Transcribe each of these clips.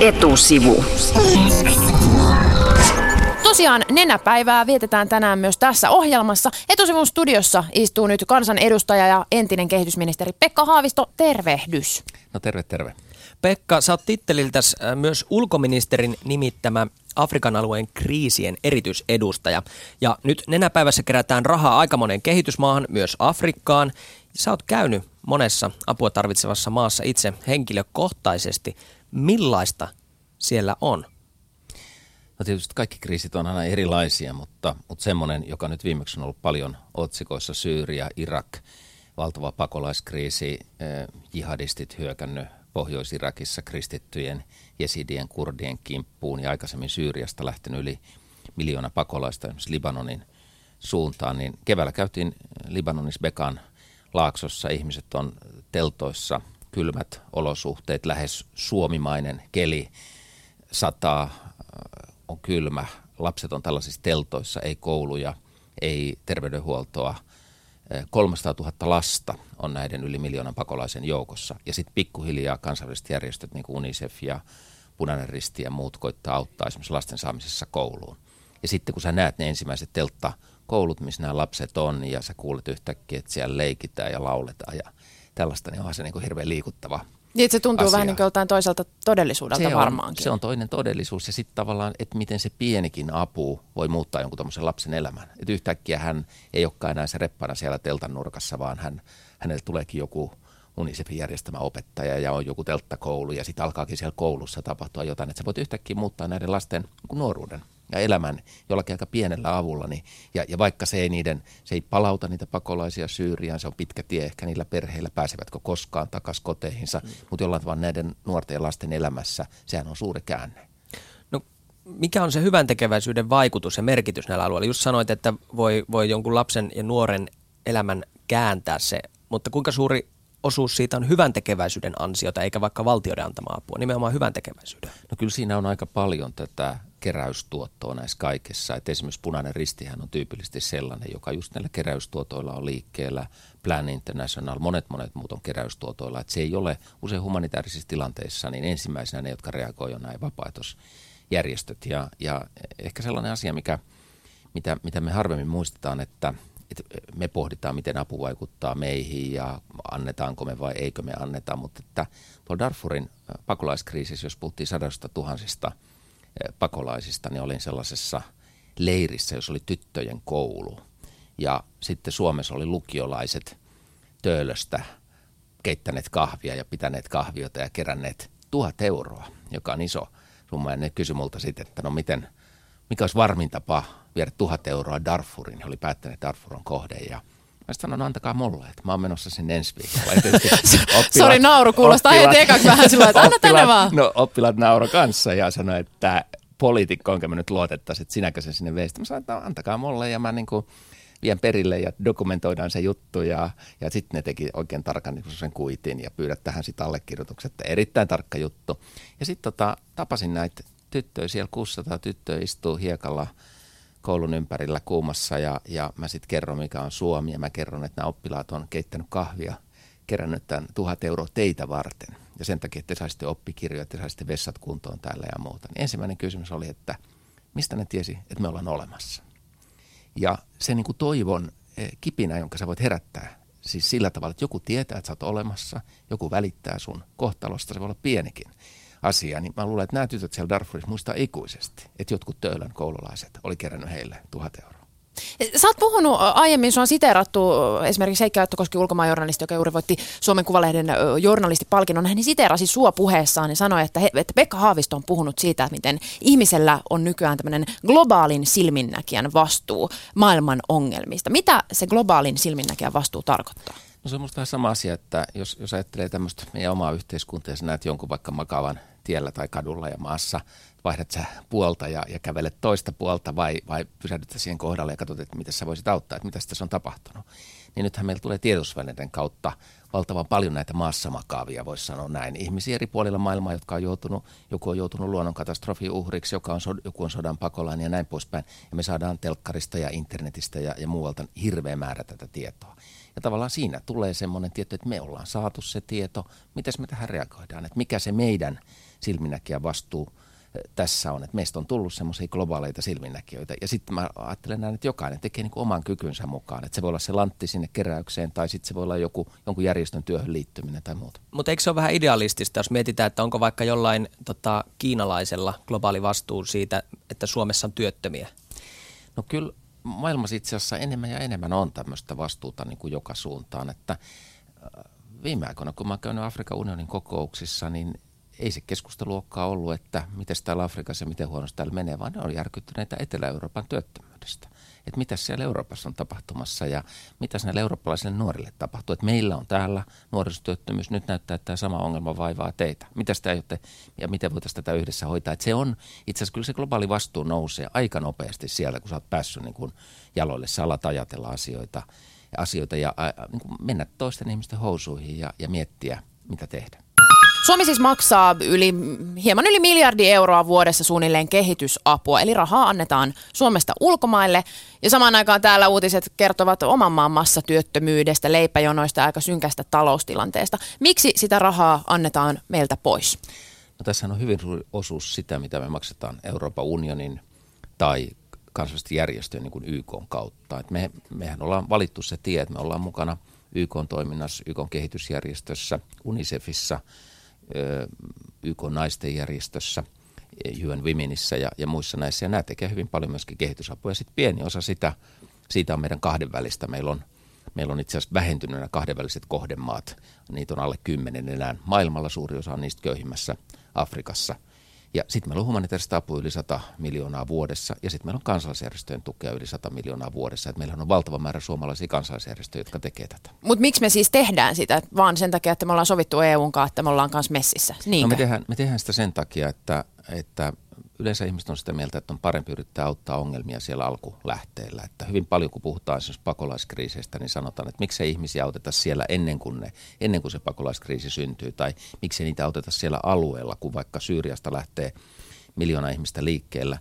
Etusivu. Tosiaan nenäpäivää vietetään tänään myös tässä ohjelmassa. Etusivun studiossa istuu nyt kansanedustaja ja entinen kehitysministeri Pekka Haavisto. Tervehdys. No terve, terve. Pekka, sä oot titteliltäs äh, myös ulkoministerin nimittämä Afrikan alueen kriisien erityisedustaja. Ja nyt nenäpäivässä kerätään rahaa aika monen kehitysmaahan, myös Afrikkaan. Sä oot käynyt monessa apua tarvitsevassa maassa itse henkilökohtaisesti. Millaista siellä on? No tietysti kaikki kriisit on aina erilaisia, mutta, mutta semmoinen, joka nyt viimeksi on ollut paljon otsikoissa, Syyria, Irak, valtava pakolaiskriisi, eh, jihadistit hyökännyt Pohjois-Irakissa kristittyjen, jesidien, kurdien kimppuun ja aikaisemmin Syyriasta lähtenyt yli miljoona pakolaista esimerkiksi Libanonin suuntaan, niin keväällä käytiin Libanonissa Bekan laaksossa. Ihmiset on teltoissa, kylmät olosuhteet, lähes suomimainen keli, sataa, on kylmä, lapset on tällaisissa teltoissa, ei kouluja, ei terveydenhuoltoa. 300 000 lasta on näiden yli miljoonan pakolaisen joukossa. Ja sitten pikkuhiljaa kansainväliset järjestöt, niin kuin UNICEF ja Punainen Risti ja muut, koittaa auttaa esimerkiksi lasten saamisessa kouluun. Ja sitten kun sä näet ne ensimmäiset teltta koulut, missä nämä lapset on, ja sä kuulet yhtäkkiä, että siellä leikitään ja lauletaan ja tällaista, niin onhan se niin kuin hirveän liikuttava niin, se tuntuu asia. vähän niin kuin joltain toiselta todellisuudelta se varmaankin. On, se on toinen todellisuus ja sitten tavallaan, että miten se pienikin apu voi muuttaa jonkun tämmöisen lapsen elämän. Että yhtäkkiä hän ei olekaan enää se reppana siellä teltan nurkassa, vaan hän, hänelle tuleekin joku UNICEFin järjestämä opettaja ja on joku telttakoulu ja sitten alkaakin siellä koulussa tapahtua jotain. Että sä voit yhtäkkiä muuttaa näiden lasten niin nuoruuden ja elämän jollakin aika pienellä avulla. Niin, ja, ja vaikka se ei, niiden, se ei palauta niitä pakolaisia Syyriaan, se on pitkä tie ehkä niillä perheillä, pääsevätkö koskaan takaisin koteihinsa, mm. mutta jollain tavalla näiden nuorten ja lasten elämässä sehän on suuri käänne. No, mikä on se hyvän tekeväisyyden vaikutus ja merkitys näillä alueilla? Just sanoit, että voi, voi jonkun lapsen ja nuoren elämän kääntää se, mutta kuinka suuri osuus siitä on hyvän tekeväisyyden ansiota, eikä vaikka valtioiden antama apua, nimenomaan hyvän tekeväisyyden? No kyllä siinä on aika paljon tätä keräystuottoa näissä kaikessa. Et esimerkiksi Punainen Ristihän on tyypillisesti sellainen, joka just näillä keräystuotoilla on liikkeellä. Plan International, monet monet muut on keräystuotoilla. Et se ei ole usein humanitaarisissa tilanteissa niin ensimmäisenä ne, jotka reagoivat on näin vapaaehtoisjärjestöt. Ja, ja ehkä sellainen asia, mikä, mitä, mitä me harvemmin muistetaan, että – että me pohditaan, miten apu vaikuttaa meihin ja annetaanko me vai eikö me anneta. Mutta että tuolla Darfurin pakolaiskriisissä, jos puhuttiin sadasta tuhansista pakolaisista, niin olin sellaisessa leirissä, jos oli tyttöjen koulu. Ja sitten Suomessa oli lukiolaiset töölöstä keittäneet kahvia ja pitäneet kahviota ja keränneet tuhat euroa, joka on iso summa. Ja ne kysyi multa sitten, että no miten, mikä olisi varmin tapa viedä tuhat euroa Darfurin. He oli päättäneet, että Darfur on kohde ja Mä sanoin, no antakaa mulle, että mä oon menossa sinne ensi viikolla. Sori, nauru kuulostaa heti ekaksi vähän sillä että anna tänne vaan. No oppilaat nauro kanssa ja sanoi, että poliitikko, onko mä nyt luotettaisiin, että sinäkö sen sinne veistä. Mä sanoin, että no, antakaa mulle ja mä niin kuin vien perille ja dokumentoidaan se juttu ja, ja sitten ne teki oikein tarkan niin sen kuitin ja pyydät tähän sitten allekirjoitukset. Erittäin tarkka juttu. Ja sitten tota, tapasin näitä tyttöjä, siellä 600 tyttöä istuu hiekalla – koulun ympärillä kuumassa ja, ja mä sitten kerron, mikä on Suomi ja mä kerron, että nämä oppilaat on keittänyt kahvia, kerännyt tämän tuhat euroa teitä varten ja sen takia, että te saisitte oppikirjoja, että te saisitte vessat kuntoon täällä ja muuta. Niin ensimmäinen kysymys oli, että mistä ne tiesi, että me ollaan olemassa? Ja se niin kuin toivon eh, kipinä, jonka sä voit herättää, siis sillä tavalla, että joku tietää, että sä oot olemassa, joku välittää sun kohtalosta, se voi olla pienikin asia, niin mä luulen, että nämä tytöt siellä Darfurissa muistaa ikuisesti, että jotkut Töölön koululaiset oli kerännyt heille tuhat euroa. Sä oot puhunut aiemmin, sua on siteerattu esimerkiksi Heikki Aittokoski, ulkomaanjournalisti, joka juuri voitti Suomen Kuvalehden journalistipalkinnon. Hän siteerasi sua puheessaan ja sanoi, että, he, että Pekka Haavisto on puhunut siitä, miten ihmisellä on nykyään tämmöinen globaalin silminnäkijän vastuu maailman ongelmista. Mitä se globaalin silminnäkijän vastuu tarkoittaa? No se on vähän sama asia, että jos, jos ajattelee tämmöistä meidän omaa yhteiskuntaa ja sä näet jonkun vaikka makavan tiellä tai kadulla ja maassa, vaihdat sä puolta ja, ja kävelet toista puolta vai, vai pysähdyt siihen kohdalle ja katsot, että miten sä voisit auttaa, että mitä tässä on tapahtunut. niin nythän meillä tulee tiedotusvälineiden kautta valtavan paljon näitä maassa makaavia, voisi sanoa näin. Ihmisiä eri puolilla maailmaa, jotka on joutunut, joku on joutunut luonnonkatastrofin uhriksi, joka on, joku on sodan pakolainen ja näin poispäin. Ja me saadaan telkkarista ja internetistä ja, ja muualta hirveä määrä tätä tietoa. Ja tavallaan siinä tulee semmoinen tieto, että me ollaan saatu se tieto, miten me tähän reagoidaan, että mikä se meidän silminnäkijä vastuu tässä on, että meistä on tullut semmoisia globaaleita silminnäkijöitä. Ja sitten mä ajattelen näin, että jokainen tekee niin kuin oman kykynsä mukaan. Että se voi olla se lantti sinne keräykseen tai sitten se voi olla joku, jonkun järjestön työhön liittyminen tai muuta. Mutta eikö se ole vähän idealistista, jos mietitään, että onko vaikka jollain tota, kiinalaisella globaali vastuu siitä, että Suomessa on työttömiä? No kyllä maailmassa itse asiassa enemmän ja enemmän on tämmöistä vastuuta niin kuin joka suuntaan. Että äh, viime aikoina, kun mä oon käynyt Afrikan unionin kokouksissa, niin ei se keskustelu olekaan ollut, että miten täällä Afrikassa ja miten huonosti täällä menee, vaan ne on järkyttyneitä Etelä-Euroopan työttömyydestä. Että mitä siellä Euroopassa on tapahtumassa ja mitä näille eurooppalaisille nuorille tapahtuu. Että meillä on täällä nuorisotyöttömyys, nyt näyttää, että tämä sama ongelma vaivaa teitä. Mitä sitä aiotte ja miten voitaisiin tätä yhdessä hoitaa. Että se on, itse asiassa kyllä se globaali vastuu nousee aika nopeasti siellä, kun sä oot päässyt niin kuin jaloille. Sä alat ajatella asioita, asioita ja niin kuin mennä toisten ihmisten housuihin ja, ja miettiä, mitä tehdä. Suomi siis maksaa yli, hieman yli miljardi euroa vuodessa suunnilleen kehitysapua, eli rahaa annetaan Suomesta ulkomaille. Ja samaan aikaan täällä uutiset kertovat oman maan massatyöttömyydestä, leipäjonoista ja aika synkästä taloustilanteesta. Miksi sitä rahaa annetaan meiltä pois? No, tässä on hyvin suuri osuus sitä, mitä me maksetaan Euroopan unionin tai kansallisten järjestöjen niin kuin YK kautta. Et me, mehän ollaan valittu se tie, että me ollaan mukana YK toiminnassa, YK kehitysjärjestössä, UNICEFissa – YK naisten järjestössä, UN Womenissä ja, ja muissa näissä. Ja nämä tekee hyvin paljon myöskin kehitysapua. Ja sitten pieni osa sitä, siitä on meidän kahdenvälistä. Meillä on, meillä on itse asiassa vähentynyt nämä kahdenväliset kohdemaat. Niitä on alle kymmenen enää. Maailmalla suuri osa on niistä köyhimmässä Afrikassa – ja sitten meillä on humanitaarista apua yli 100 miljoonaa vuodessa ja sitten meillä on kansalaisjärjestöjen tukea yli 100 miljoonaa vuodessa. Et meillä on valtava määrä suomalaisia kansalaisjärjestöjä, jotka tekee tätä. Mutta miksi me siis tehdään sitä? Vaan sen takia, että me ollaan sovittu EUn kanssa, että me ollaan kanssa messissä. Niinkö? No me tehdään, me tehdään sitä sen takia, että, että yleensä ihmiset on sitä mieltä, että on parempi yrittää auttaa ongelmia siellä alkulähteillä. Että hyvin paljon, kun puhutaan esimerkiksi pakolaiskriiseistä, niin sanotaan, että miksei ihmisiä auteta siellä ennen kuin, ne, ennen kuin se pakolaiskriisi syntyy, tai miksei niitä auteta siellä alueella, kun vaikka Syyriasta lähtee miljoona ihmistä liikkeellä,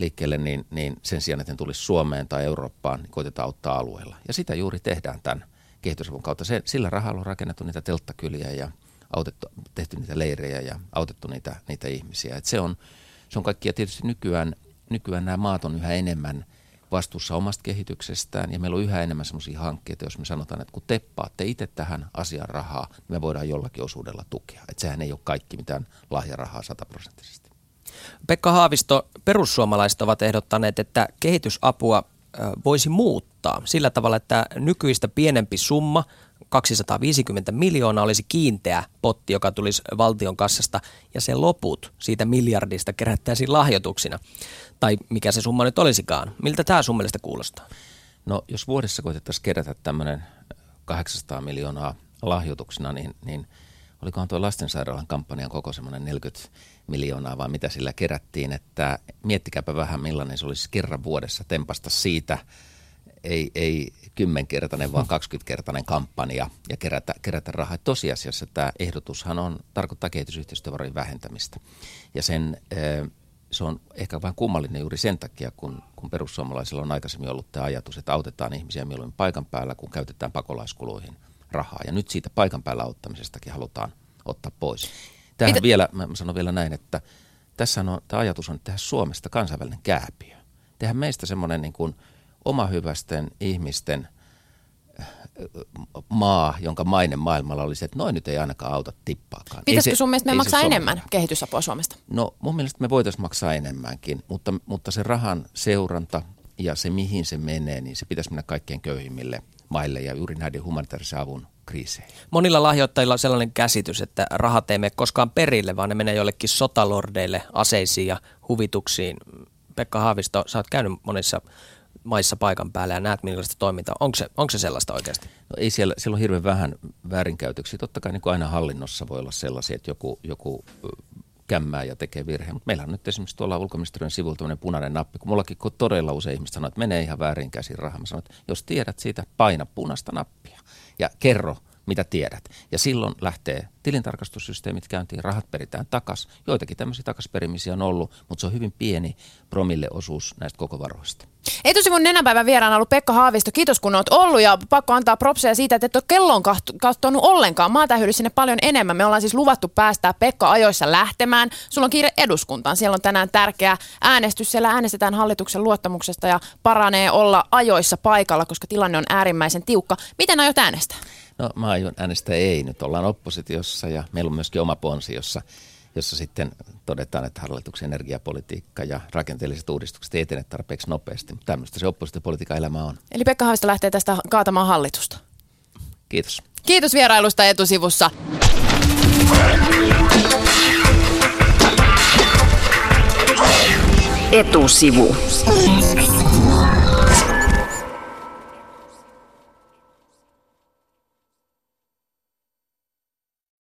liikkeelle, niin, niin sen sijaan, että ne tulisi Suomeen tai Eurooppaan, niin koitetaan auttaa alueella. Ja sitä juuri tehdään tämän kehitysavun kautta. Se, sillä rahalla on rakennettu niitä telttakyliä ja autettu, tehty niitä leirejä ja autettu niitä, niitä ihmisiä. Et se on se on kaikkia tietysti nykyään, nykyään nämä maat on yhä enemmän vastuussa omasta kehityksestään ja meillä on yhä enemmän sellaisia hankkeita, jos me sanotaan, että kun te paatte itse tähän asian rahaa, niin me voidaan jollakin osuudella tukea. Että sehän ei ole kaikki mitään lahjarahaa sataprosenttisesti. Pekka Haavisto, perussuomalaiset ovat ehdottaneet, että kehitysapua voisi muuttaa sillä tavalla, että nykyistä pienempi summa 250 miljoonaa olisi kiinteä potti, joka tulisi valtion kassasta ja se loput siitä miljardista kerättäisiin lahjoituksina. Tai mikä se summa nyt olisikaan. Miltä tämä sun mielestä kuulostaa? No jos vuodessa koitettaisiin kerätä tämmöinen 800 miljoonaa lahjoituksena, niin, niin olikohan tuo lastensairaalan kampanjan koko semmoinen 40 miljoonaa vai mitä sillä kerättiin, että miettikääpä vähän millainen se olisi kerran vuodessa tempasta siitä – ei, ei kymmenkertainen, vaan 20-kertainen kampanja ja kerätä, kerätä rahaa. Tosiasiassa tämä ehdotushan on, tarkoittaa kehitysyhteistyövarojen vähentämistä. Ja sen, se on ehkä vain kummallinen juuri sen takia, kun, kun perussuomalaisilla on aikaisemmin ollut tämä ajatus, että autetaan ihmisiä mieluummin paikan päällä, kun käytetään pakolaiskuluihin rahaa. Ja nyt siitä paikan päällä auttamisestakin halutaan ottaa pois. Tähän Mitä? vielä, mä sanon vielä näin, että tässä on, tämä ajatus on tehdä Suomesta kansainvälinen kääpiö. Tehdä meistä semmoinen niin kuin – omahyvästen ihmisten äh, maa, jonka maine maailmalla olisi, että noin nyt ei ainakaan auta tippaakaan. Pitäisikö se, sun mielestä me maksaa enemmän kehitysapua Suomesta? No mun mielestä me voitaisiin maksaa enemmänkin, mutta, mutta se rahan seuranta ja se mihin se menee, niin se pitäisi mennä kaikkein köyhimmille maille ja juuri näiden humanitaarisen avun kriiseihin. Monilla lahjoittajilla on sellainen käsitys, että rahat ei mene koskaan perille, vaan ne menee jollekin sotalordeille, aseisiin ja huvituksiin. Pekka Haavisto, sä oot käynyt monissa maissa paikan päällä ja näet millaista toimintaa. Onko se, onko se sellaista oikeasti? No ei siellä, siellä on hirveän vähän väärinkäytöksiä. Totta kai niin kuin aina hallinnossa voi olla sellaisia, että joku, joku kämmää ja tekee virheen. Mutta meillä on nyt esimerkiksi tuolla ulkoministeriön sivulla tämmöinen punainen nappi, kun mullakin kun todella usein ihmiset sanoo, että menee ihan väärin käsin rahaa. Mä sanon, että jos tiedät siitä, paina punaista nappia ja kerro, mitä tiedät. Ja silloin lähtee tilintarkastussysteemit käyntiin, rahat peritään takas. Joitakin tämmöisiä takasperimisiä on ollut, mutta se on hyvin pieni promille osuus näistä koko varoista. Etusivun nenäpäivän vieraana ollut Pekka Haavisto. Kiitos kun olet ollut ja pakko antaa propseja siitä, että et ole kellon katsonut ollenkaan. Mä oon sinne paljon enemmän. Me ollaan siis luvattu päästää Pekka ajoissa lähtemään. Sulla on kiire eduskuntaan. Siellä on tänään tärkeä äänestys. Siellä äänestetään hallituksen luottamuksesta ja paranee olla ajoissa paikalla, koska tilanne on äärimmäisen tiukka. Miten aiot äänestää? No mä aion äänestää ei. Nyt ollaan oppositiossa ja meillä on myöskin oma ponsi, jossa, jossa sitten todetaan, että hallituksen energiapolitiikka ja rakenteelliset uudistukset ei etene tarpeeksi nopeasti. Mutta tämmöistä se oppositiopolitiikan elämä on. Eli Pekka Haavisto lähtee tästä kaatamaan hallitusta. Kiitos. Kiitos vierailusta etusivussa. Etusivu.